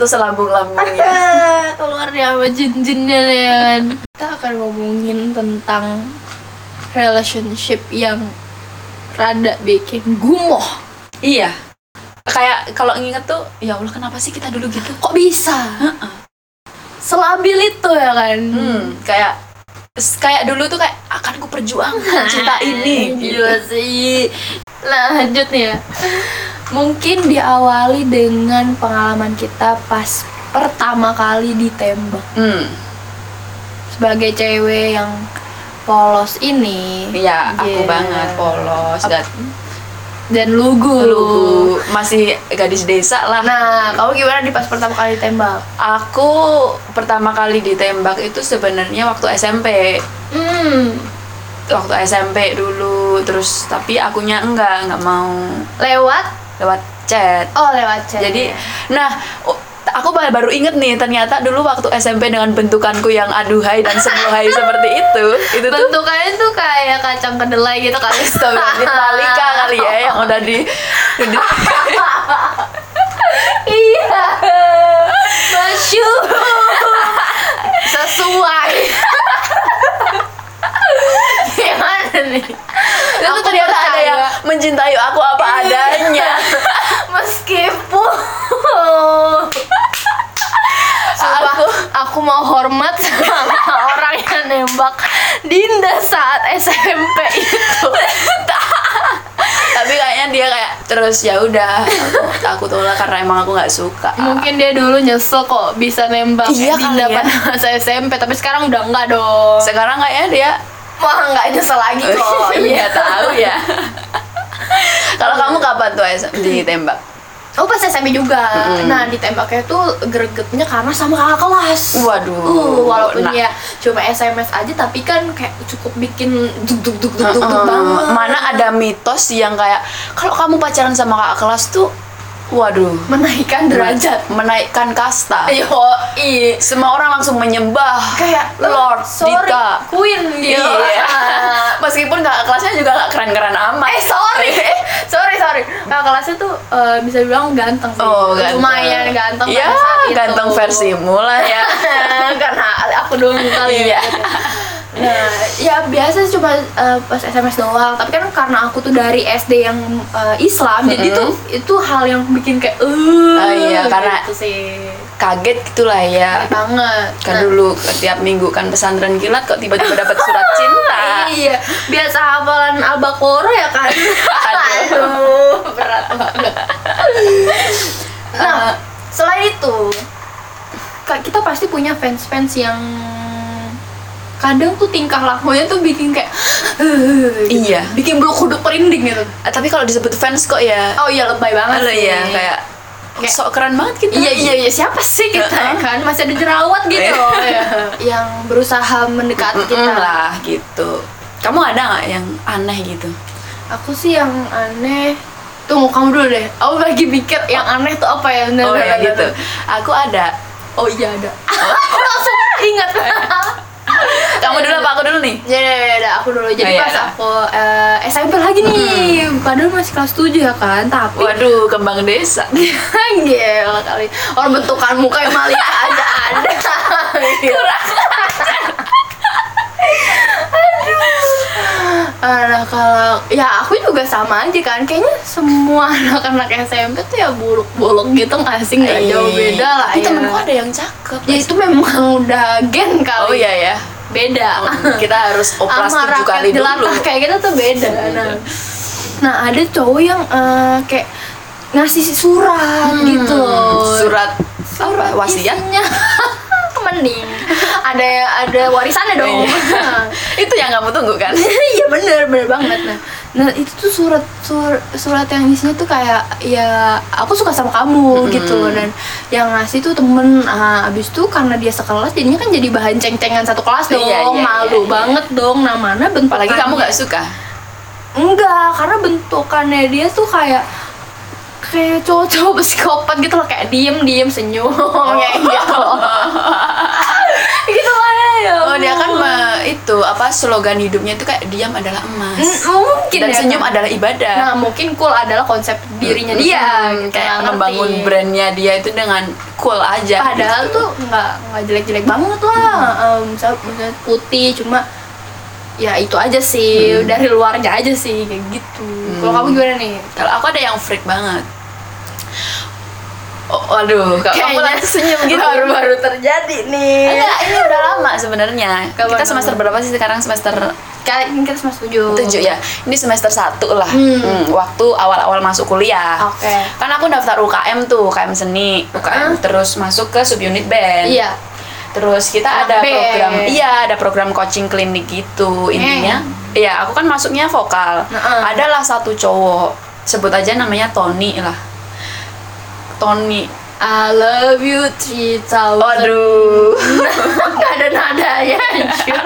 tuh selambung-lambungnya keluar dia sama jin-jinnya ya kan. Kita akan ngomongin tentang relationship yang rada bikin gumoh. iya kayak kalau nginget tuh ya Allah kenapa sih kita dulu gitu Kok bisa? Selabil itu ya kan. hmm, kayak kayak dulu tuh kayak akan ku perjuangkan cinta ini gitu. Gila sih. Lanjut nih ya. Mungkin diawali dengan pengalaman kita pas pertama kali ditembak. hmm. Sebagai cewek yang polos ini. Iya, aku Iya. banget polos dan Dan lugu. lugu masih gadis desa lah. Nah, kamu gimana di pas pertama kali ditembak? Aku pertama kali ditembak itu sebenarnya waktu SMP. Hmm, Waktu SMP dulu, terus tapi akunya enggak, enggak mau lewat? Lewat chat. Oh, lewat chat. Jadi, nah, oh, aku ba- baru inget nih ternyata dulu waktu SMP dengan bentukanku yang aduhai dan semuhai seperti itu, itu tuh bentukannya tuh kayak kacang kedelai gitu kali. Astagfirullahaladzim, Malika kali ya yang udah di, di- iya. Masyur. Sesuai. Gimana nih? itu Aku ternyata ada percaya. yang mencintai aku apa adanya. Meskipun Sumpah, Aku- aku mau hormat sama orang yang nembak Dinda saat SMP itu. Tapi kayaknya dia kayak terus ya udah aku, aku tolak karena emang aku nggak suka. Mungkin dia dulu nyesel kok bisa nembak Iya Dinda ya. pada masa SMP, tapi sekarang udah enggak dong. Sekarang kayaknya dia Wah, nggak nyesel lagi kok. iya tahu ya. Kalau kamu kapan tuh ditembak? Oh pas SMP juga. Mm-mm. Nah ditembaknya tuh gregetnya karena sama kakak kelas. Waduh. Uh, walaupun Nah. ya cuma SMS aja tapi kan kayak cukup bikin duk duk duk duk duk, banget. Mana ada mitos yang kayak kalau kamu pacaran sama kakak kelas tuh, waduh, menaikkan derajat. menaikkan kasta. Yo, i Semua orang langsung menyembah kayak Lord sorry, Dita. Queen gitu. Iya. Meskipun kakak kelasnya juga gak keren-keren amat. Eh sorry, sorry sorry. Kakak kelasnya tuh eh, bisa dibilang ganteng sih. Oh, ganteng. Lumayan ganteng Ya, saat itu. ganteng versimu lah ya. karena aku dulu kali Iya. ya. Nah, ya biasa cuma eh, pas SMS doang. Tapi kan karena aku tuh dari SD yang eh, Islam, jadi Mm-mm. tuh itu hal yang bikin kayak eh Oh, iya, karena- gitu sih. Kaget gitulah ya. banget. Kan Nah, dulu tiap minggu kan pesantren kilat kok tiba-tiba dapat surat cinta. Iya, biasa hafalan Al-Baqarah ya kan. Aduh. Aduh, berat banget. Nah, selain itu, kita pasti punya fans-fans yang kadang tuh tingkah lakunya tuh bikin kayak gitu. Iya. bikin bulu kuduk merinding gitu. Ah, tapi kalau disebut fans kok ya Oh iya lebay banget Halo sih. ya kayak Kayak- sok keren banget gitu. Iya iya iya siapa sih kita Heeh. kan masih ada jerawat gitu Iya. loh ya. yang berusaha mendekati kita lah gitu. Kamu ada nggak yang aneh gitu? Aku sih yang aneh Tunggu kamu dulu deh Aku lagi mikir yang aneh tuh apa ya Bentar, oh ya gitu. Aku ada. Oh iya ada Aku langsung ingat Kamu dulu apa? Aku dulu nih? Ya ya ya, ya, aku dulu. Jadi Oh, iya. pas aku eh, SMP lagi nih. Padahal masih kelas 7 ya kan? Tapi Waduh, kembang desa. Gila kali. Orang bentukan muka yang Malika aja ada. Kurang. Nah kalau ya aku juga sama aja kan. Kayaknya semua anak-anak SMP tuh ya buluk-buluk gitu nggak sih? Nggak jauh beda lah Tapi ya. temenku ada yang cakep. ya itu memang udah gen kali. Oh iya ya. Beda. Kita harus operasi tujuh kali dulu. jelantah kayak gitu tuh beda. Nah. Nah ada cowok yang eh, kayak ngasih surat Hmm, gitu. loh Surat apa? Wasiat? isinya. Mending. Ada ada warisannya dong. Itu yang kamu tunggu kan? iya bener bener banget. Nah nah itu tuh surat surat surat yang isinya tuh kayak ya aku suka sama kamu Mm-mm. gitu dan yang ngasih tuh temen ah, abis itu karena dia sekelas jadinya kan jadi bahan ceng-cengan satu kelas dong Iya, iya, malu iya, iya. banget dong nah mana bentukannya Apalagi kamu nggak suka. enggak karena bentukannya dia tuh kayak kayak cowok-cowok psikopat gitu loh kayak diem diem senyum kayak gitu lah ya Oh dia kan me- itu apa slogan hidupnya itu kayak diam adalah emas Mm, mungkin dan ya, senyum kan? adalah ibadah Nah, mungkin cool adalah konsep dirinya dia gitu. kayak membangun brandnya dia itu dengan cool aja Padahal gitu. tuh nggak nggak jelek-jelek banget lah. Misal misalnya putih cuma ya itu aja sih dari luarnya aja sih kayak gitu. Kalau kamu gimana nih? kalau aku ada yang freak banget oh, waduh kok kamu langsung senyum gitu baru-baru terjadi nih. Enggak, ini udah lama sebenarnya. Kita semester berapa sih sekarang? Semester ini kita semester tujuh. 7 ya. Ini semester 1 lah. Hmm. Hmm, waktu awal-awal masuk kuliah. Oke. Kan aku daftar UKM tuh, UKM seni, UKM terus masuk ke subunit band. Iya. Terus kita Anak ada band. program, iya ada program coaching klinik gitu intinya. Iya, aku kan masuknya vokal. Nah, Adalah satu cowok, sebut aja namanya Tony lah. Tony. I love you three thousand. Waduh. Gak ada nadanya. anjir.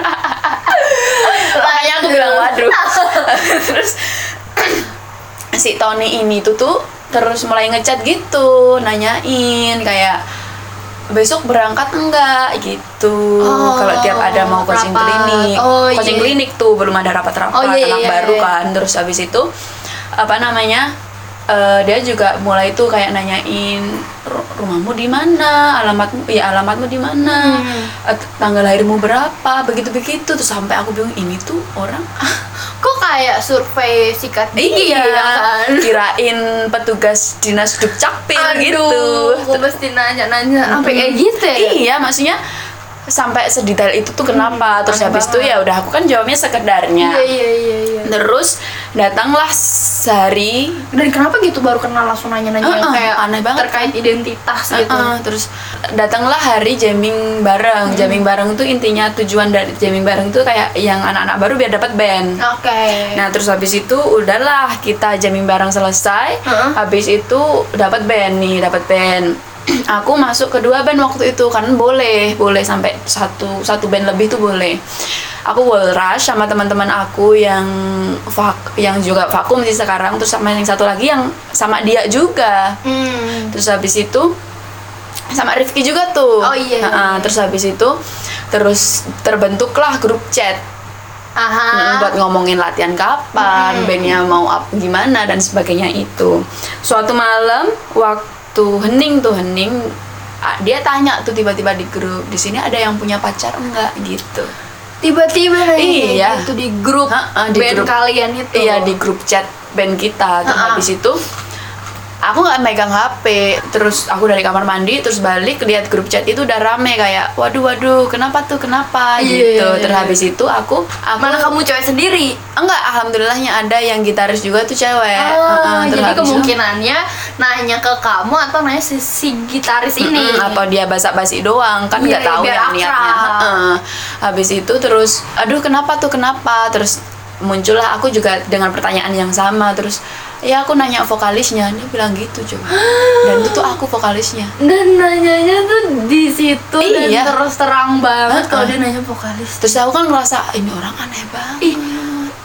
Makanya aku bilang waduh. terus si Tony ini tuh tuh terus mulai ngechat gitu, nanyain kayak besok berangkat enggak gitu. Oh, Kalau tiap ada mau coaching rapat. klinik, Oh, coaching iya. klinik tuh belum ada rapat-rapat Oh, iya, anak iya, baru iya. kan. Terus habis itu apa namanya? Eh, dia juga mulai tuh kayak nanyain "Ru- rumahmu di mana, alamatmu ya alamatmu di mana, Hmm. Tanggal lahirmu berapa, begitu begitu terus sampai aku bingung ini tuh orang. Kok kayak survei sikat gigi iya. ya kan? kirain petugas dinas dukcapil gitu. Aku mesti nanya-nanya sampai kayak gitu ya? iya maksudnya sampai sedetail itu tuh kenapa terus aneh habis itu ya udah aku kan jawabnya sekedarnya Iya, iya, iya, iya. terus datanglah sehari Dan kenapa gitu baru kenal langsung nanya-nanya yang Uh-uh, kayak aneh banget terkait identitas gitu? Uh-uh, terus datanglah hari jamming bareng Hmm. jamming bareng tuh intinya tujuan dari jamming bareng tuh kayak yang anak-anak baru biar dapat band Oke. Nah terus habis itu udahlah kita jamming bareng selesai. Heeh. Habis itu dapat band nih, dapat band. Aku masuk kedua band waktu itu kan boleh, boleh sampai satu satu band lebih tuh boleh. Aku wall rush sama teman-teman aku yang vak, yang juga vakum sih sekarang terus sama yang satu lagi yang sama dia juga. Hmm. Terus habis itu sama Rifki juga tuh. Oh, iya, iya, iya. terus habis itu terus terbentuklah grup chat. Aha. Buat ngomongin latihan kapan, Mm. bandnya mau up gimana dan sebagainya itu. Suatu malam waktu hening tuh hening, dia tanya tuh tiba-tiba di grup di sini ada yang punya pacar enggak gitu. Tiba-tiba Iya. itu di grup Ha-ha, di band grup. kalian itu. Iya di grup chat band kita. Terus habis itu aku nggak megang HP terus aku dari kamar mandi terus balik lihat grup chat itu udah rame kayak waduh waduh kenapa tuh kenapa Iya, gitu iya, terus iya. itu aku aku Mana kamu cewek sendiri? enggak alhamdulillahnya ada yang gitaris juga tuh cewek Oh, jadi itu- kemungkinannya nanya ke kamu atau nanya si, si gitaris ini. Mm-mm, atau dia basa-basi doang kan nggak Iya, tahu biar ya niatnya. Heeh. habis itu terus aduh kenapa tuh kenapa terus muncullah aku juga dengan pertanyaan yang sama terus ya aku nanya vokalisnya dia bilang gitu coba dan itu tuh aku vokalisnya Dan nanyanya tuh di situ dan Iya. terus terang banget kalau dia nanya vokalis. terus aku kan ngerasa ini orang aneh banget Ih,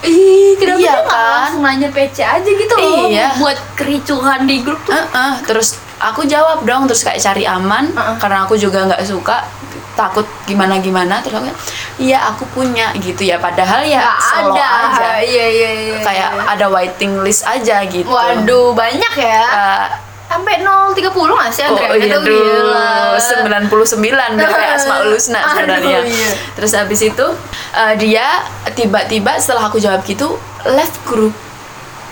ih kenapa Iya dia kan? langsung nanya PC aja gitu loh Iya. buat kericuhan di grup tuh. Heeh, terus aku jawab dong terus kayak cari aman Uh-uh. karena aku juga nggak suka takut gimana gimana terus aku iya aku punya gitu ya padahal ya Nggak slow ada. aja Iya iya iya. kayak iya. ada waiting list aja gitu Waduh, banyak ya. Eh, Sampai 030 nggak sih oh Andrea? iya Itu gila. 99 biar kayak Asmaul Husna sebenarnya iya. terus habis itu eh, dia tiba-tiba setelah aku jawab gitu left group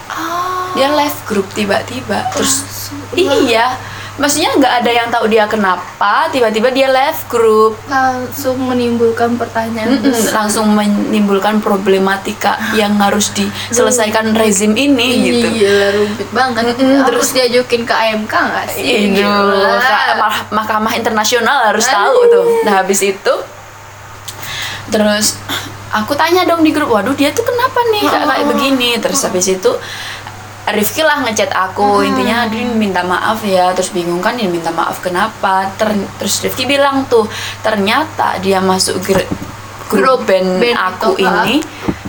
Oh, dia left group tiba-tiba terus Langsung. iya maksudnya nggak ada yang tahu dia kenapa tiba-tiba dia left group langsung menimbulkan pertanyaan Mm-mm, besar. langsung menimbulkan problematika yang harus diselesaikan rezim ini gitu Gila, rumit banget. Mm-mm, terus diajukin ke AMK nggak sih? Itu Gila. mahkamah internasional harus Aduh. tahu tuh. Nah habis itu terus aku tanya dong di grup, waduh dia tuh kenapa nih kayak kayak Oh. begini. Terus habis itu Rifki lah ngechat aku. Intinya dia minta maaf ya. Terus bingung kan dia minta maaf kenapa? Ter- terus Rifki bilang tuh ternyata dia masuk gr- grup Grup band, band aku ini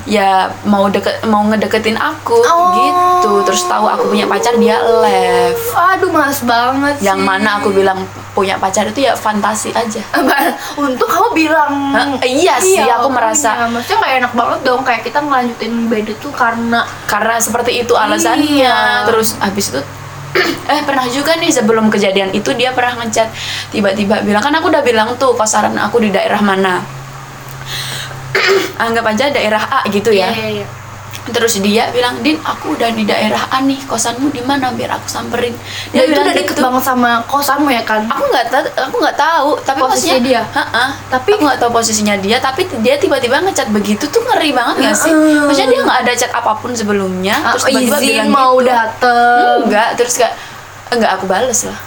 ya mau deket mau ngedeketin aku Oh. gitu terus tahu aku punya pacar dia left Aduh males banget yang sih. mana aku bilang punya pacar itu ya fantasi aja Untuk kamu bilang Hah? Iya sih, aku merasa- iya. Maksudnya kayak enak banget dong Kayak kita ngelanjutin band itu karena karena seperti itu alasannya Iya. terus habis itu eh pernah juga nih sebelum kejadian itu dia pernah ngechat tiba-tiba bilang kan aku udah bilang tuh kosaran aku di daerah mana anggap aja daerah A gitu ya Iya, iya, iya. terus dia bilang din aku udah di daerah A nih kosanmu di mana biar aku samperin Dia dia itu bilang udah deket gitu banget sama kosanmu ya kan aku nggak tahu aku nggak tahu tapi Posisinya dia? Ha-ha. Tapi- aku nggak tahu posisinya dia tapi dia tiba-tiba ngechat begitu tuh ngeri banget nggak sih Heeh. maksudnya dia nggak ada chat apa pun sebelumnya Ah, terus tiba-tiba izin bilang mau gitu. dateng enggak terus kayak enggak aku bales lah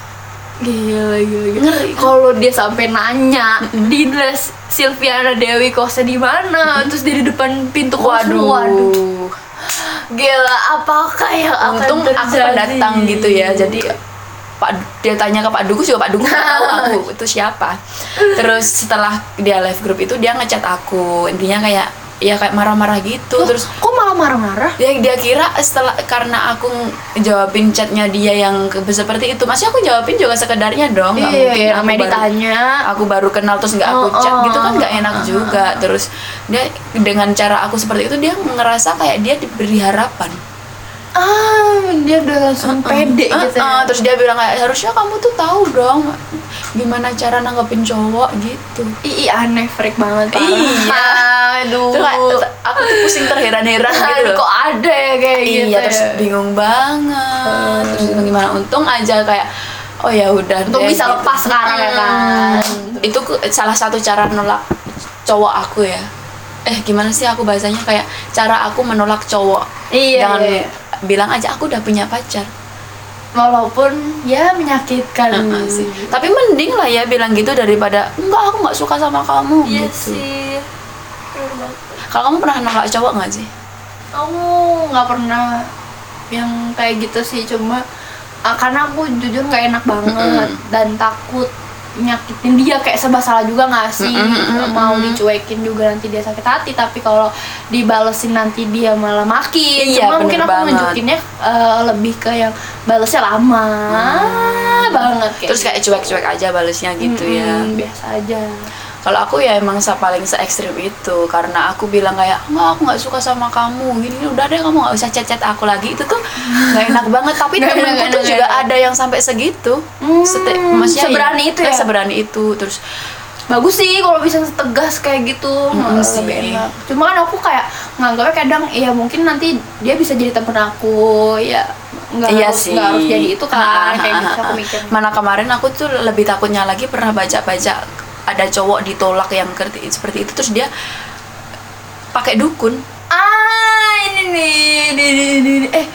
Gila, gila, gila. Kalau dia sampai nanya, Dindas Silviana Dewi kosnya di mana? Terus dia di depan pintu kosmu. Waduh. Gila, apakah yang akan untung aku terjadi? pendatang gitu ya jadi Pak dia tanya ke Pak Dukus juga Pak Dukus tahu aku itu siapa terus setelah dia live group itu dia ngechat aku intinya kayak ya kayak marah-marah gitu Loh, terus kok malah marah-marah? dia dia kira setelah karena aku jawabin chatnya dia yang seperti itu. Masih aku jawabin juga sekedarnya dong. Nggak mungkin. Iya, aku namanya baru- ditanya. aku baru kenal terus nggak aku Oh, chat oh, gitu kan nggak enak oh, juga. Terus dia dengan cara aku seperti itu dia ngerasa kayak dia diberi harapan Ah, dia udah langsung pede Uh, gitu ya. uh, terus dia bilang kayak harusnya kamu tuh tahu dong gimana cara nanggepin cowok gitu Ih, aneh freak banget. parah. Iya. Aduh. Terus aku tuh pusing terheran-heran gitu loh kok ada ya kayak gitu. iya terus ya? bingung banget terus gimana untung aja kayak oh ya udah Untung bisa lepas sekarang ya kan. itu ku- salah satu cara nolak cowok aku ya eh gimana sih aku bahasanya kayak cara aku menolak cowok Iya, jangan iya. Bilang aja aku udah punya pacar. Walaupun ya menyakitkan Heeh sih. tapi mending lah ya bilang gitu daripada enggak aku nggak suka sama kamu. Iya gitu. sih. kalau kamu pernah nolak cowok nggak sih? Aku nggak pernah yang kayak gitu sih, cuma ah, karena aku jujur nggak enak banget dan takut nyakitin dia kayak serba salah juga nggak sih? Mm-mm, mm-mm. mau dicuekin juga nanti dia sakit hati tapi kalau dibalesin nanti dia malah makin. Iya, cuma mungkin aku banget. nunjukinnya eh, lebih ke yang balesnya lama banget kayak terus kayak cuek-cuek aja balesnya gitu ya. Mm-mm, biasa aja kalau aku ya emang paling se ekstrim itu karena aku bilang kayak nggak aku nggak suka sama kamu. Gini gini, udah deh kamu nggak usah chat chat aku lagi. Itu tuh nggak enak banget. Tapi temenku tuh juga ada yang sampai segitu. Hmm, Sete- maksudnya seberani itu ya? seberani itu. Terus bagus sih kalau bisa tegas kayak gitu. Sih. lebih enak. Cuma kan aku kayak nganggapnya kadang ya mungkin nanti dia bisa jadi temen aku. Ya nggak iya harus sih harus jadi. Itu kan Ah, kayak ah, gitu ah, aku ah. mikir mana kemarin aku tuh lebih takutnya lagi pernah baca baca ada cowok ditolak yang seperti itu terus dia pakai dukun ah ini nih ini, ini, ini. eh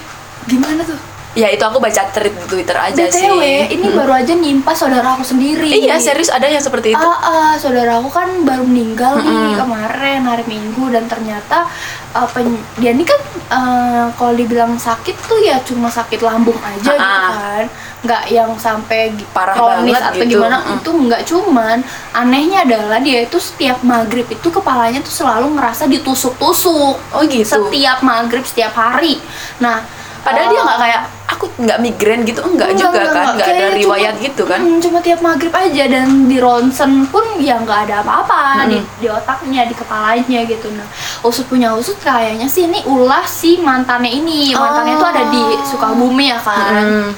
gimana tuh ya itu aku baca thread di twitter aja btw sih ini Mm. baru aja nimpa saudara aku sendiri iya serius ada yang seperti itu Ah, ah, saudara aku kan baru meninggal nih Mm-mm. kemarin hari Minggu dan ternyata uh, pen- dia ini kan uh, kalau dibilang sakit tuh ya cuma sakit lambung aja gitu Ah. kan, nggak yang sampai Parah kronis banget atau gitu. gimana Mm. itu nggak cuman anehnya adalah dia itu setiap maghrib itu kepalanya tuh selalu ngerasa ditusuk-tusuk oh gitu setiap maghrib setiap hari. Nah Padahal uh, dia nggak kayak aku nggak migrain gitu enggak Enggak, juga enggak, kan enggak. nggak ada riwayat cuma- gitu kan Mm, cuma tiap maghrib aja dan di ronsen pun ya nggak ada apa-apa Mm. di, di otaknya di kepalanya gitu nah usut punya usut kayaknya sih ini ulah si mantannya ini mantannya Oh. tuh ada di Sukabumi ya kan Mm.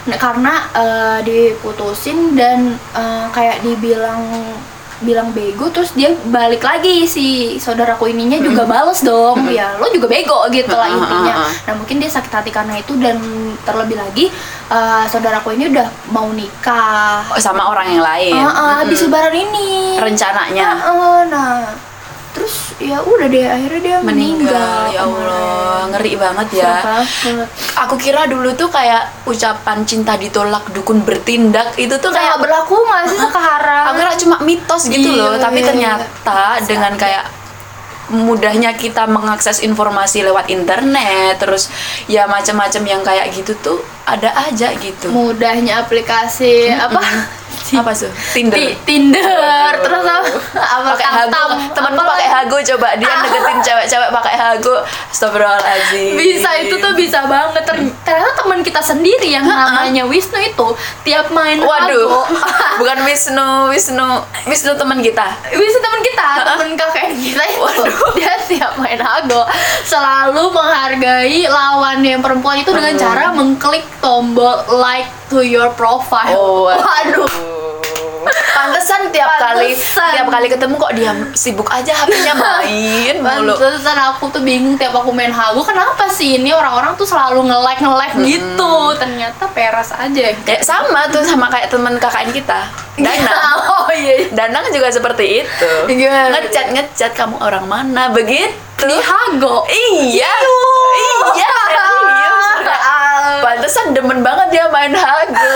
Nah, karena eh, diputusin dan eh, kayak dibilang bilang bego terus dia balik lagi si saudaraku ininya juga bales dong. Ya lo juga bego gitu lah Mm-mm, intinya. nah mungkin dia sakit hati karena itu dan terlebih lagi eh, saudaraku ini udah mau nikah. Oh, sama orang yang lain? Ah, Mm-mm. habis lebaran ini. Rencananya? Ah, ah, nah terus ya udah deh akhirnya dia meninggal, meninggal ya Allah. ngeri banget ya. Banget. aku kira dulu tuh kayak ucapan cinta ditolak dukun bertindak itu tuh kayak kayak berlaku nggak sih sekarang aku kira cuma mitos gitu Iya, loh tapi iya, ternyata dengan kayak mudahnya kita mengakses informasi lewat internet terus ya macam-macam yang kayak gitu tuh ada aja gitu. Mudahnya aplikasi apa? Apa tuh? Tinder. Ti- Tinder. Terus apa? Apa? Pakai hago. Pakai hago coba dia deketin cewek-cewek pakai hago. Astagfirullahaladzim. Bisa itu tuh bisa banget. Ter- ternyata teman kita sendiri yang namanya Wisnu itu tiap main waduh. Hago bukan Wisnu Wisnu Wisnu teman kita. Wisnu teman kita teman kakek kita itu. Waduh. dia tiap main hago selalu menghargai lawan yang perempuan itu dengan Hmm. cara mengklik tombol like to your profile. Oh, waduh Pantesan tiap kali Pantesan. tiap kali ketemu kok dia sibuk aja HP-nya main mulu. Pantesan aku tuh bingung tiap aku main hago kenapa sih ini orang-orang tuh selalu nge-like nge-like Hmm. gitu ternyata peras aja Ya sama tuh sama kayak teman KKN kita. Danang. oh iya Danang juga seperti itu. Ngechat ngechat kamu orang mana begitu. di hago Iya. Iya, serius. Pantesan demen banget dia main hago.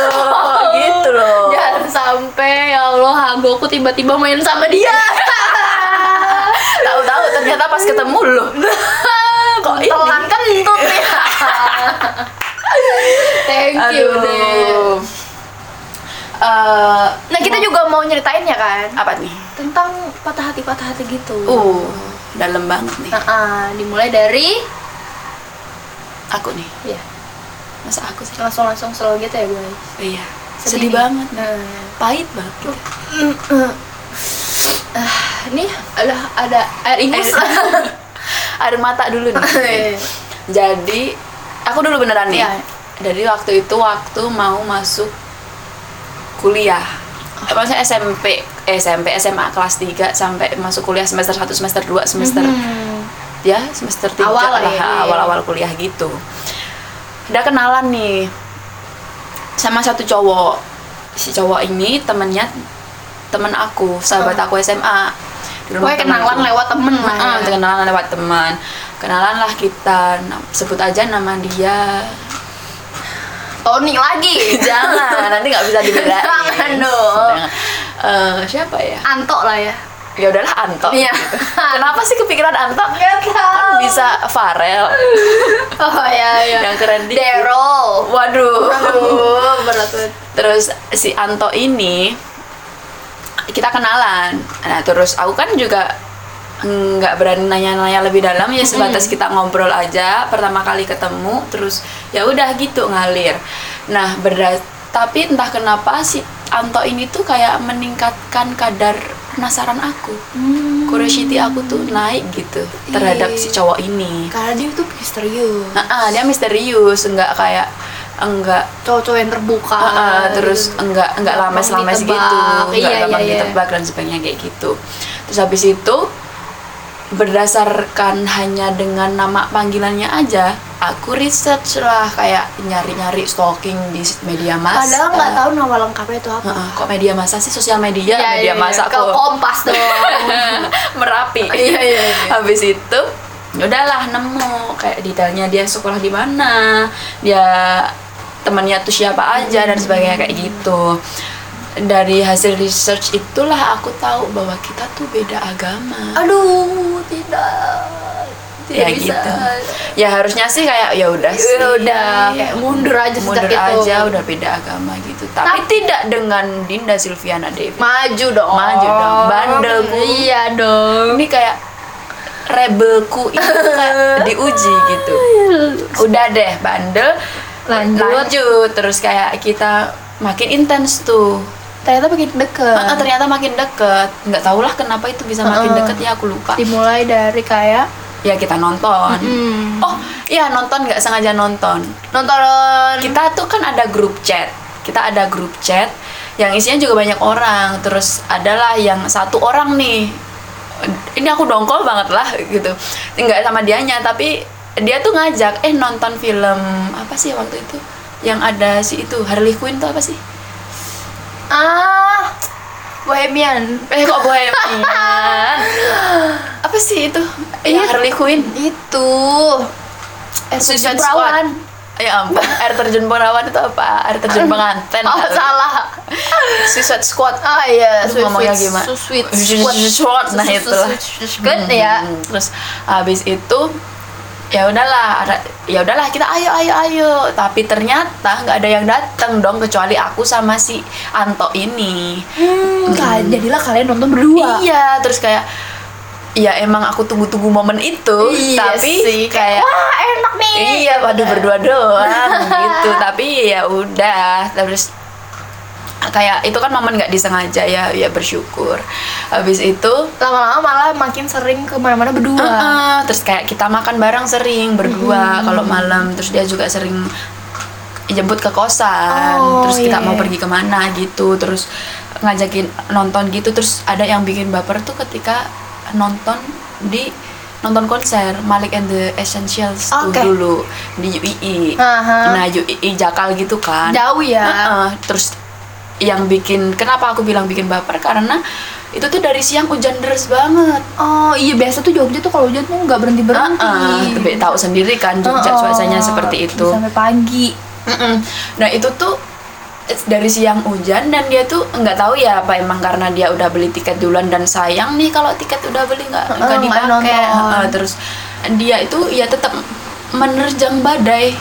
gitu loh. Jangan sampai ya Allah hago aku tiba-tiba main sama dia. Tahu-tahu ternyata pas ketemu loh. Kok ini? Telan kentut ya. Thank you deh. Aduh. Eh, Nah kita juga mau nyeritain ya kan apa nih? tentang patah hati patah hati gitu. Uh, dalam banget nih. Nah, ah, dimulai dari Aku nih. ya Masa aku sih? langsung langsung slow gitu ya guys. Iya. Sedih, nih. banget. Nah, Pahit banget. gitu. ah, ini ada ada air ingus. Air mata dulu nih. Jadi, aku dulu beneran nih. Iya. Jadi waktu itu waktu mau masuk kuliah. Eh, Maksudnya SMP, eh, SMP, SMA kelas 3 sampai masuk kuliah semester 1, semester 2, semester Hmm. ya semester 3 Awal lah ya, iya. awal-awal kuliah gitu. Udah kenalan nih sama satu cowok. Si cowok ini temennya temen aku, sahabat aku SMA. Di rumah kenalan temanku. lewat temen lah ya. kenalan lewat teman. Kenalan lah kita, Nah, sebut aja nama dia. Tony lagi. Jangan, nanti nggak bisa dibelain. Jangan dong. Eh, siapa ya? Anto lah ya. Ya udahlah Anto. Iya. gitu. Kenapa sih kepikiran Anto? Gak Kan bisa Farel. Oh ya ya. Yang keren dikit. Daryl. Waduh. Aduh, berat banget. Terus si Anto ini kita kenalan. Nah, terus aku kan juga nggak berani nanya-nanya lebih dalam ya sebatas kita ngobrol aja pertama kali ketemu terus ya udah gitu ngalir. Nah, berda tapi entah kenapa si Anto ini tuh kayak meningkatkan kadar penasaran aku. Curiosity aku tuh naik gitu terhadap Ih. si cowok ini. Karena dia tuh misterius. Nah, ah, dia misterius, enggak kayak enggak Cowok-cowok yang terbuka. Ah, ah, terus enggak enggak Gampang lames lames ditebak. gitu enggak Iya, gampang iya, iya. ditebak dan sebagainya kayak gitu terus habis itu berdasarkan hanya dengan nama panggilannya aja aku research lah kayak nyari-nyari stalking di media massa Padahal nggak tahu nama lengkapnya itu apa. Heeh, kok media massa sih sosial media Iya, media iya, massa. Ke kok Kompas dong. merapi Iya, iya, iya. habis itu udahlah nemu kayak detailnya dia sekolah di mana dia temannya tuh siapa aja dan sebagainya kayak gitu dari hasil research itulah aku tahu bahwa kita tuh beda agama Aduh, tidak. Tidak ya bisa. gitu ya harusnya sih kayak ya udah sih Ya udah, kayak mundur aja mundur sejak itu. aja udah beda agama gitu tapi tidak dengan Dinda Silviana Devi Maju dong. Maju dong. Bandelku. Iya dong. ini kayak rebelku itu kayak diuji gitu udah deh bandel Lanjut. lanjut terus kayak kita makin intens tuh Ternyata makin deket. Ah, ternyata makin deket nggak tahu lah kenapa itu bisa makin deket ya aku lupa Dimulai dari kayak ya kita nonton. Hmm, oh iya nonton nggak? Sengaja nonton. Nonton. Kita tuh kan ada grup chat. Kita ada grup chat yang isinya juga banyak orang. Terus adalah yang satu orang nih. Ini aku dongkol banget lah gitu. Nggak sama dianya tapi dia tuh ngajak eh nonton film apa sih waktu itu? Yang ada si itu Harley Quinn tuh apa sih? Ah Bohemian. eh kok bohemian apa sih itu Iya. Harley Quinn Itu. Eh, Suicide Suicide Perawan. ya ampun air terjun perawan itu apa air terjun penganten Oh, salah. Suicide Squad Ah iya, Aduh, ngomongnya gimana? Sweet Squad. Nah, itulah. Good ya. Hmm, Terus habis itu ya udahlah ya udahlah kita ayo ayo ayo tapi ternyata nggak ada yang datang dong kecuali aku sama si Anto ini Hmm, ka- jadilah kalian nonton berdua. iya terus kayak ya emang aku tunggu-tunggu momen itu Iya tapi sih, kayak Wah, enak nih. iya waduh berdua doang gitu tapi ya udah terus kayak itu kan momen nggak disengaja ya ya bersyukur habis itu Lama-lama malah makin sering ke mana-mana berdua. Uh-uh, terus kayak kita makan bareng sering berdua kalau malam terus dia juga sering jemput ke kosan Oh, terus kita iya, mau iya. pergi ke mana gitu terus ngajakin nonton gitu terus ada yang bikin baper tuh ketika nonton di nonton konser Malik and the Essentials tuh Oke. dulu di UII Aha. nah UII Jakal gitu kan Jauh ya. Heeh, terus yang bikin kenapa aku bilang bikin baper karena itu tuh dari siang hujan deras banget Oh iya biasa tuh Jogja tuh kalau hujan tuh nggak berhenti berhenti. Heeh, tapi tahu sendiri kan Jogja cuacanya seperti itu. Sampai pagi. Mm-mm. Nah itu tuh eh, dari siang hujan dan dia tuh nggak tahu ya apa emang karena dia udah beli tiket duluan dan sayang nih kalau tiket udah beli nggak nggak nggak dipakai. Heeh, terus dia itu ya tetap menerjang badai.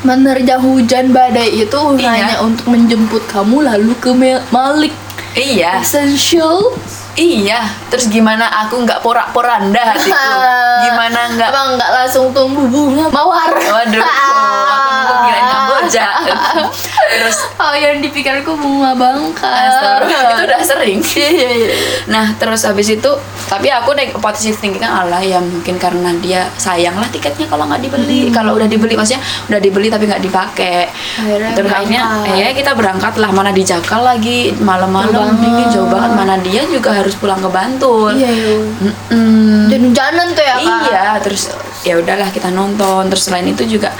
Menerjang hujan badai itu Iya. hanya untuk menjemput kamu lalu ke Malik Iya, Essential. iya. Terus gimana aku nggak porak-poranda hatiku? Gimana nggak? Abang nggak langsung tumbuh bunga mawar. Waduh, aku kirain Kamboja. Terus Oh yang dipikirku bunga bangka. Itu udah sering. Iya, iya. Nah, terus habis itu, tapi aku naik positif thinking kan Allah ya mungkin karena dia sayang lah tiketnya kalau nggak dibeli. Kalau udah dibeli maksudnya udah dibeli tapi nggak dipakai. Terus akhirnya, ya kita berangkat lah mana di lagi malam-malam dingin jauh banget mana dia juga harus pulang ke Bantul. Iya, iya. Mm-mm. Dan hujanan tuh ya kak. Iya, terus ya udahlah kita nonton. Terus selain itu juga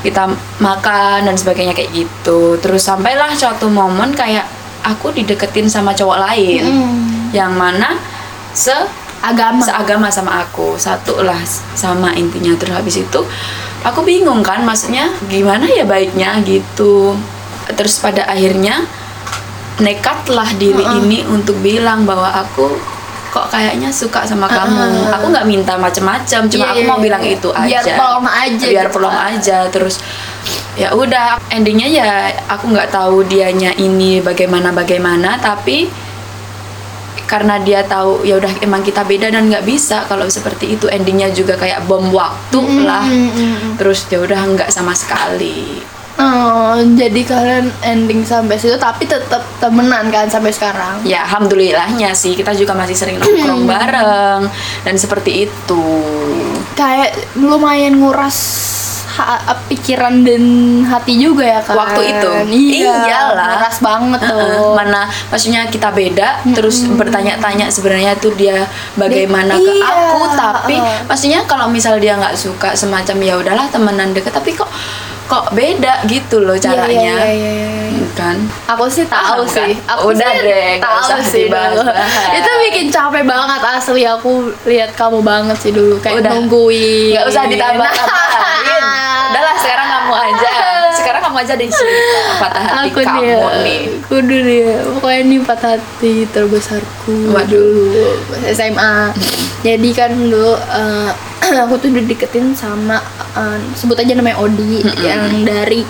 kita makan dan sebagainya kayak gitu. Terus sampailah suatu momen kayak aku dideketin sama cowok lain Mm. yang mana se Agama. seagama sama aku satu lah sama intinya terus habis itu aku bingung kan maksudnya gimana ya baiknya gitu terus pada akhirnya nekatlah diri ini untuk bilang bahwa aku kok kayaknya suka sama kamu. Aku nggak minta macem-macem cuma Iya, aku iya, mau iya. bilang itu aja. Biar pelong aja biar gitu. pelong aja terus ya udah endingnya ya aku nggak tahu dianya ini bagaimana bagaimana tapi karena dia tahu ya udah emang kita beda dan nggak bisa kalau seperti itu. Endingnya juga kayak bom waktu lah. Mm, mm, mm. terus ya udah nggak sama sekali Oh, jadi kalian ending sampai situ tapi tetap temenan kan sampai sekarang. ya alhamdulillahnya sih kita juga masih sering nongkrong bareng dan seperti itu Kayak lumayan nguras ha- pikiran dan hati juga ya kan. Waktu itu? Iya, Iyalah. nguras banget tuh. mana maksudnya kita beda terus bertanya-tanya sebenarnya tuh dia bagaimana ke Iya, aku tapi heeh. maksudnya kalau misal dia nggak suka semacam ya udahlah temenan deket tapi kok kok beda gitu loh caranya Iya, iya, iya, iya. kan Aku sih tahu Paham sih. kan? Aku Udah sih deh, tahu sih dulu. Itu bikin capek banget asli aku lihat kamu banget sih dulu kayak Udah. nungguin. nggak usah ditambah-tambahin udahlah sekarang kamu aja kamu aja deh sih patah hati aku kamu nih, nih. Kudu nih. Pokoknya ini patah hati terbesarku Waduh. dulu. SMA. Jadi kan dulu eh, aku tuh dideketin sama eh, sebut aja namanya Odi yang dari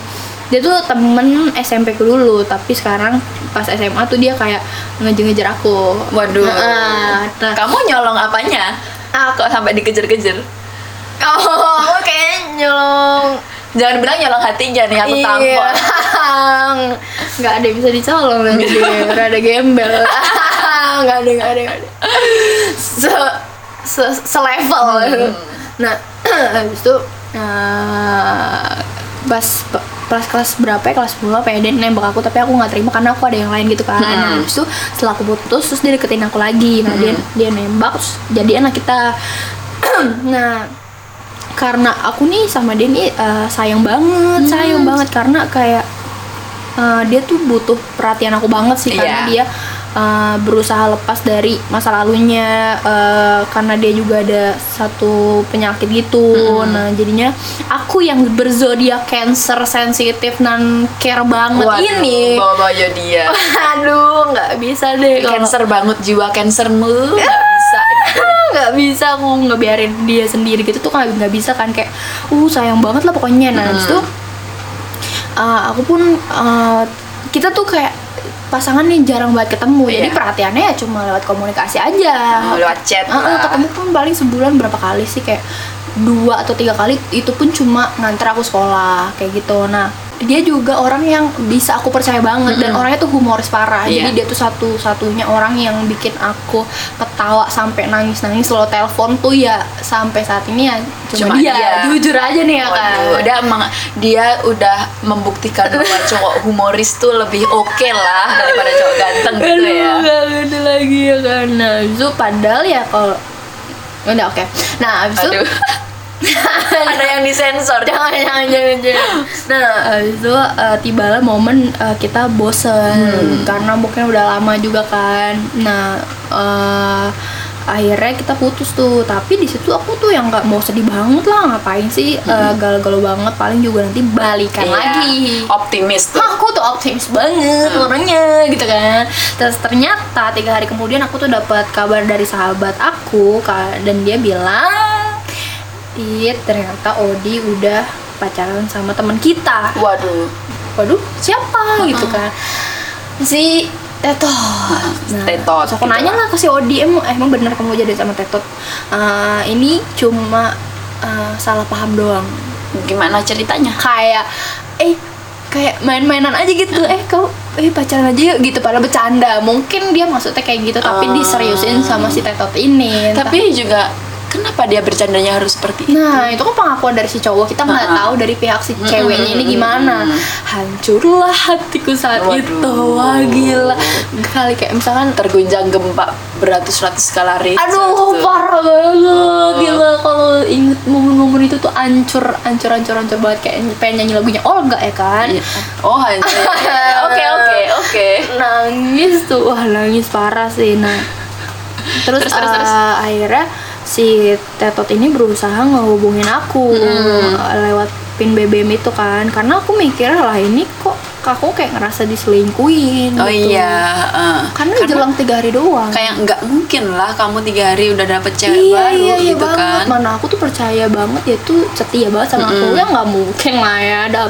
dia tuh temen SMP ku dulu. Tapi sekarang pas SMA tuh dia kayak ngejar-ngejar aku. Waduh. Nah, nah, kamu nyolong apanya? Aku kok sampai dikejar-kejar? Oh kayaknya nyolong jangan bilang nyolong hatinya nih aku Iya. tampol. Nggak ada yang bisa dicolong nanti. Rada gembel. Nggak ada nggak ada nggak ada. Se se selevel. Nah habis itu eh, pas pas kelas berapa ya? Kelas 10 apa ya? Dia nembak aku tapi aku nggak terima karena aku ada yang lain gitu kan. Nah, habis itu setelah aku putus terus dia deketin aku lagi. Nah dia dia nembak terus jadi anak kita. Nah karena aku nih sama dia nih eh, sayang banget sayang banget. Karena kayak eh, dia tuh butuh perhatian aku banget sih karena Iya. dia eh, berusaha lepas dari masa lalunya eh, karena dia juga ada satu penyakit gitu. Nah jadinya aku yang berzodiak cancer sensitif nan care banget ini. bawa bawa dia aduh nggak bisa deh kalau cancer banget jiwa cancermu nggak bisa aku ngebiarin dia sendiri gitu tuh nggak nggak bisa kan kayak uh sayang banget lah pokoknya nah Hmm. itu uh, aku pun uh, kita tuh kayak pasangan nih jarang banget ketemu jadi Iya. perhatiannya ya cuma lewat komunikasi aja Oh, lewat chat Uh, uh, ketemu pun paling sebulan berapa kali sih kayak dua atau tiga kali itu pun cuma nganter aku sekolah kayak gitu nah dia juga orang yang bisa aku percaya banget dan Mm-mm. orangnya tuh humoris parah Iya. jadi dia tuh satu satunya orang yang bikin aku ketawa sampai nangis nangis lo telepon tuh ya sampai saat ini ya cuma, Cuma dia. dia. jujur aja nih ya kan Waduh, dia emang dia udah membuktikan bahwa cowok humoris tuh lebih oke lah daripada cowok ganteng gitu ya. Aduh, gak ada lagi ya kan Nah, abis itu padahal ya kalau Udah oke Nah, abis itu Aduh. Ada yang disensor. jangan jangan jangan jangan. Nah habis itu eh, tibalah momen eh, kita bosen. Karena mungkin udah lama juga kan. Nah eh, akhirnya kita putus tuh. Tapi di situ aku tuh yang nggak mau sedih banget lah. Ngapain sih eh, galau-galau banget? Paling juga nanti balikan Iya, lagi. Optimis tuh. Hah, aku tuh optimis banget orangnya gitu kan. Terus ternyata tiga hari kemudian aku tuh dapat kabar dari sahabat aku dan dia bilang It ternyata Odi udah pacaran sama teman kita. Waduh. waduh siapa? Gitu kan. Si Tetot. Nah, Tetot, terus aku gitu nanya lah. ke si Odi emang emang bener kamu jadi sama Tetot? Eh, ini cuma eh, salah paham doang. Gimana ceritanya? kayak eh kayak main-mainan aja gitu. Eh kau eh pacaran aja yuk gitu. Pada bercanda. Mungkin dia maksudnya kayak gitu tapi Oh. diseriusin sama si tetot ini. Tapi juga kenapa dia bercandanya harus seperti itu? nah itu kan pengakuan dari si cowok kita nggak Ah. tahu dari pihak si ceweknya ini gimana hancurlah hatiku saat Waduh. itu wah gila kali kayak misalkan terguncang gempa beratus-ratus skala Richter. Aduh tuh. parah banget gila kalau inget momen-momen itu tuh ancur ancur ancur ancur banget kayak pengen nyanyi lagunya Olga ya kan Iya. Oh, hancur. Oke, oke, oke. nangis tuh wah nangis parah sih nah terus, Terus, terus, eh, terus. akhirnya si Tetot ini berusaha ngehubungin aku Hmm. eh, lewat pin BBM itu kan karena aku mikir lah ini kok aku kayak ngerasa diselingkuhin Oh gitu. iya, uh. karena, jelang tiga hari doang kayak nggak mungkin lah kamu tiga hari udah dapet cewek iya baru iya iya gitu banget kan mana aku tuh percaya banget dia tuh setia banget sama aku ya nggak mungkin lah ya ada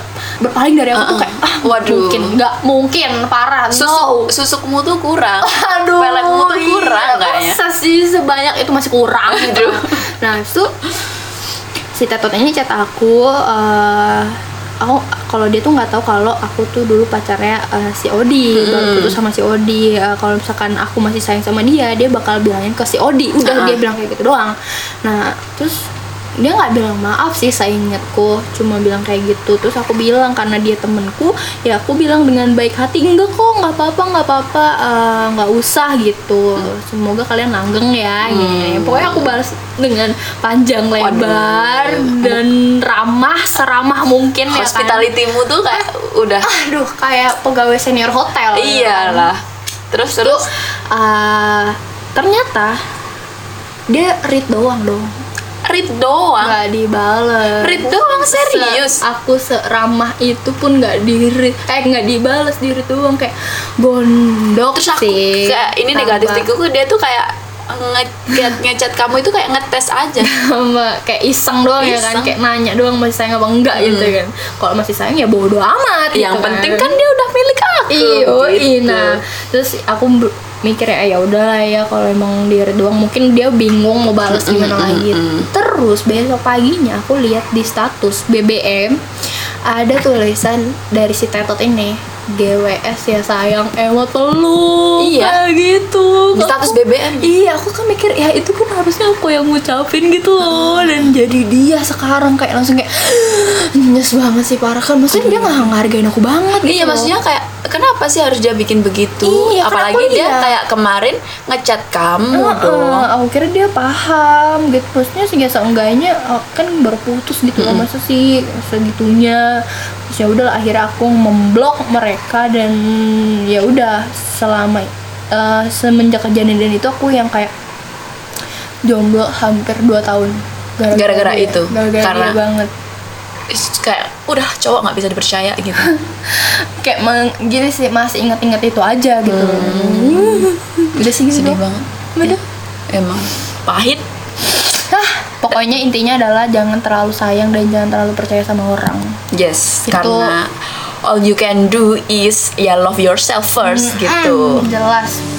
berpaling dari aku tuh Uh-uh. kayak ah Waduh. mungkin nggak mungkin parah Susu, no. susukmu tuh kurang Aduh, peletmu tuh kurang iya, kayaknya masa sih sebanyak itu masih kurang gitu. Nah, itu si Tetot ini chat aku eh, aku kalau dia tuh nggak tahu kalau aku tuh dulu pacarnya eh, si Odi Hmm. baru putus sama si Odi Eh, kalau misalkan aku masih sayang sama dia dia bakal bilangin ke si Odi udah Ah. dia bilang kayak gitu doang nah terus dia nggak bilang maaf sih saya ingatku cuma bilang kayak gitu. Terus aku bilang karena dia temenku ya aku bilang dengan baik hati enggak kok nggak apa-apa nggak apa-apa eh, nggak usah gitu. Semoga kalian langgeng ya gini. pokoknya aku balas dengan panjang lebar dan ramah seramah mungkin ya kan. Hospitalitymu tuh kayak udah aduh kayak pegawai senior hotel. Ya kan? iyalah. Terus terus? Eh, ternyata dia read doang dong read doang. Nggak dibales. Read doang serius? Se- aku seramah itu pun nggak di read eh nggak dibales di read doang. Kayak gondok terus aku sih. kayak ini negatif Tambah- tiku dia tuh kayak nge ngechat kamu itu kayak ngetes aja. Sama kayak iseng doang ya kan Iseng. kayak nanya doang masih sayang apa enggak? gitu kan. Kalau masih sayang ya bodo amat yang gitu penting kan dia udah milik aku. Iyo, gitu. nah terus aku mikir ya ya udahlah ya kalau emang dia doang. Mungkin dia bingung mau balas gimana lagi. terus besok paginya aku lihat di status BBM ada tulisan dari si Tetot ini GWS ya sayang emot peluk Iya. kayak gitu Di status Aku- BBM? iya aku kan mikir ya itu kan harusnya aku yang ngucapin gitu loh dan jadi dia sekarang kayak langsung kayak nyes banget sih parah kan maksudnya dia nggak ngehargain aku banget gitu Iya loh. maksudnya kayak kenapa sih harus dia bikin begitu? Iya, Apalagi dia lihat. kayak kemarin ngechat kamu Heeh, dong. aku kira dia paham gitu maksudnya sih ya seenggaknya eh, kan baru putus gitu loh masa sih segitunya terus ya udah akhirnya aku memblok mereka dan ya udah selama eh, semenjak kejadian itu aku yang kayak jomblo hampir 2 tahun Gara-gara itu? gara-gara Karena- banget Kayak udah cowok nggak bisa dipercaya gitu. kayak meng, gini sih masih inget-inget itu aja gitu udah sih gitu Sedih banget. Udah. Ya, emang pahit. pokoknya intinya adalah jangan terlalu sayang dan jangan terlalu percaya sama orang yes Itu- karena all you can do is ya love yourself first gitu. Hmm, jelas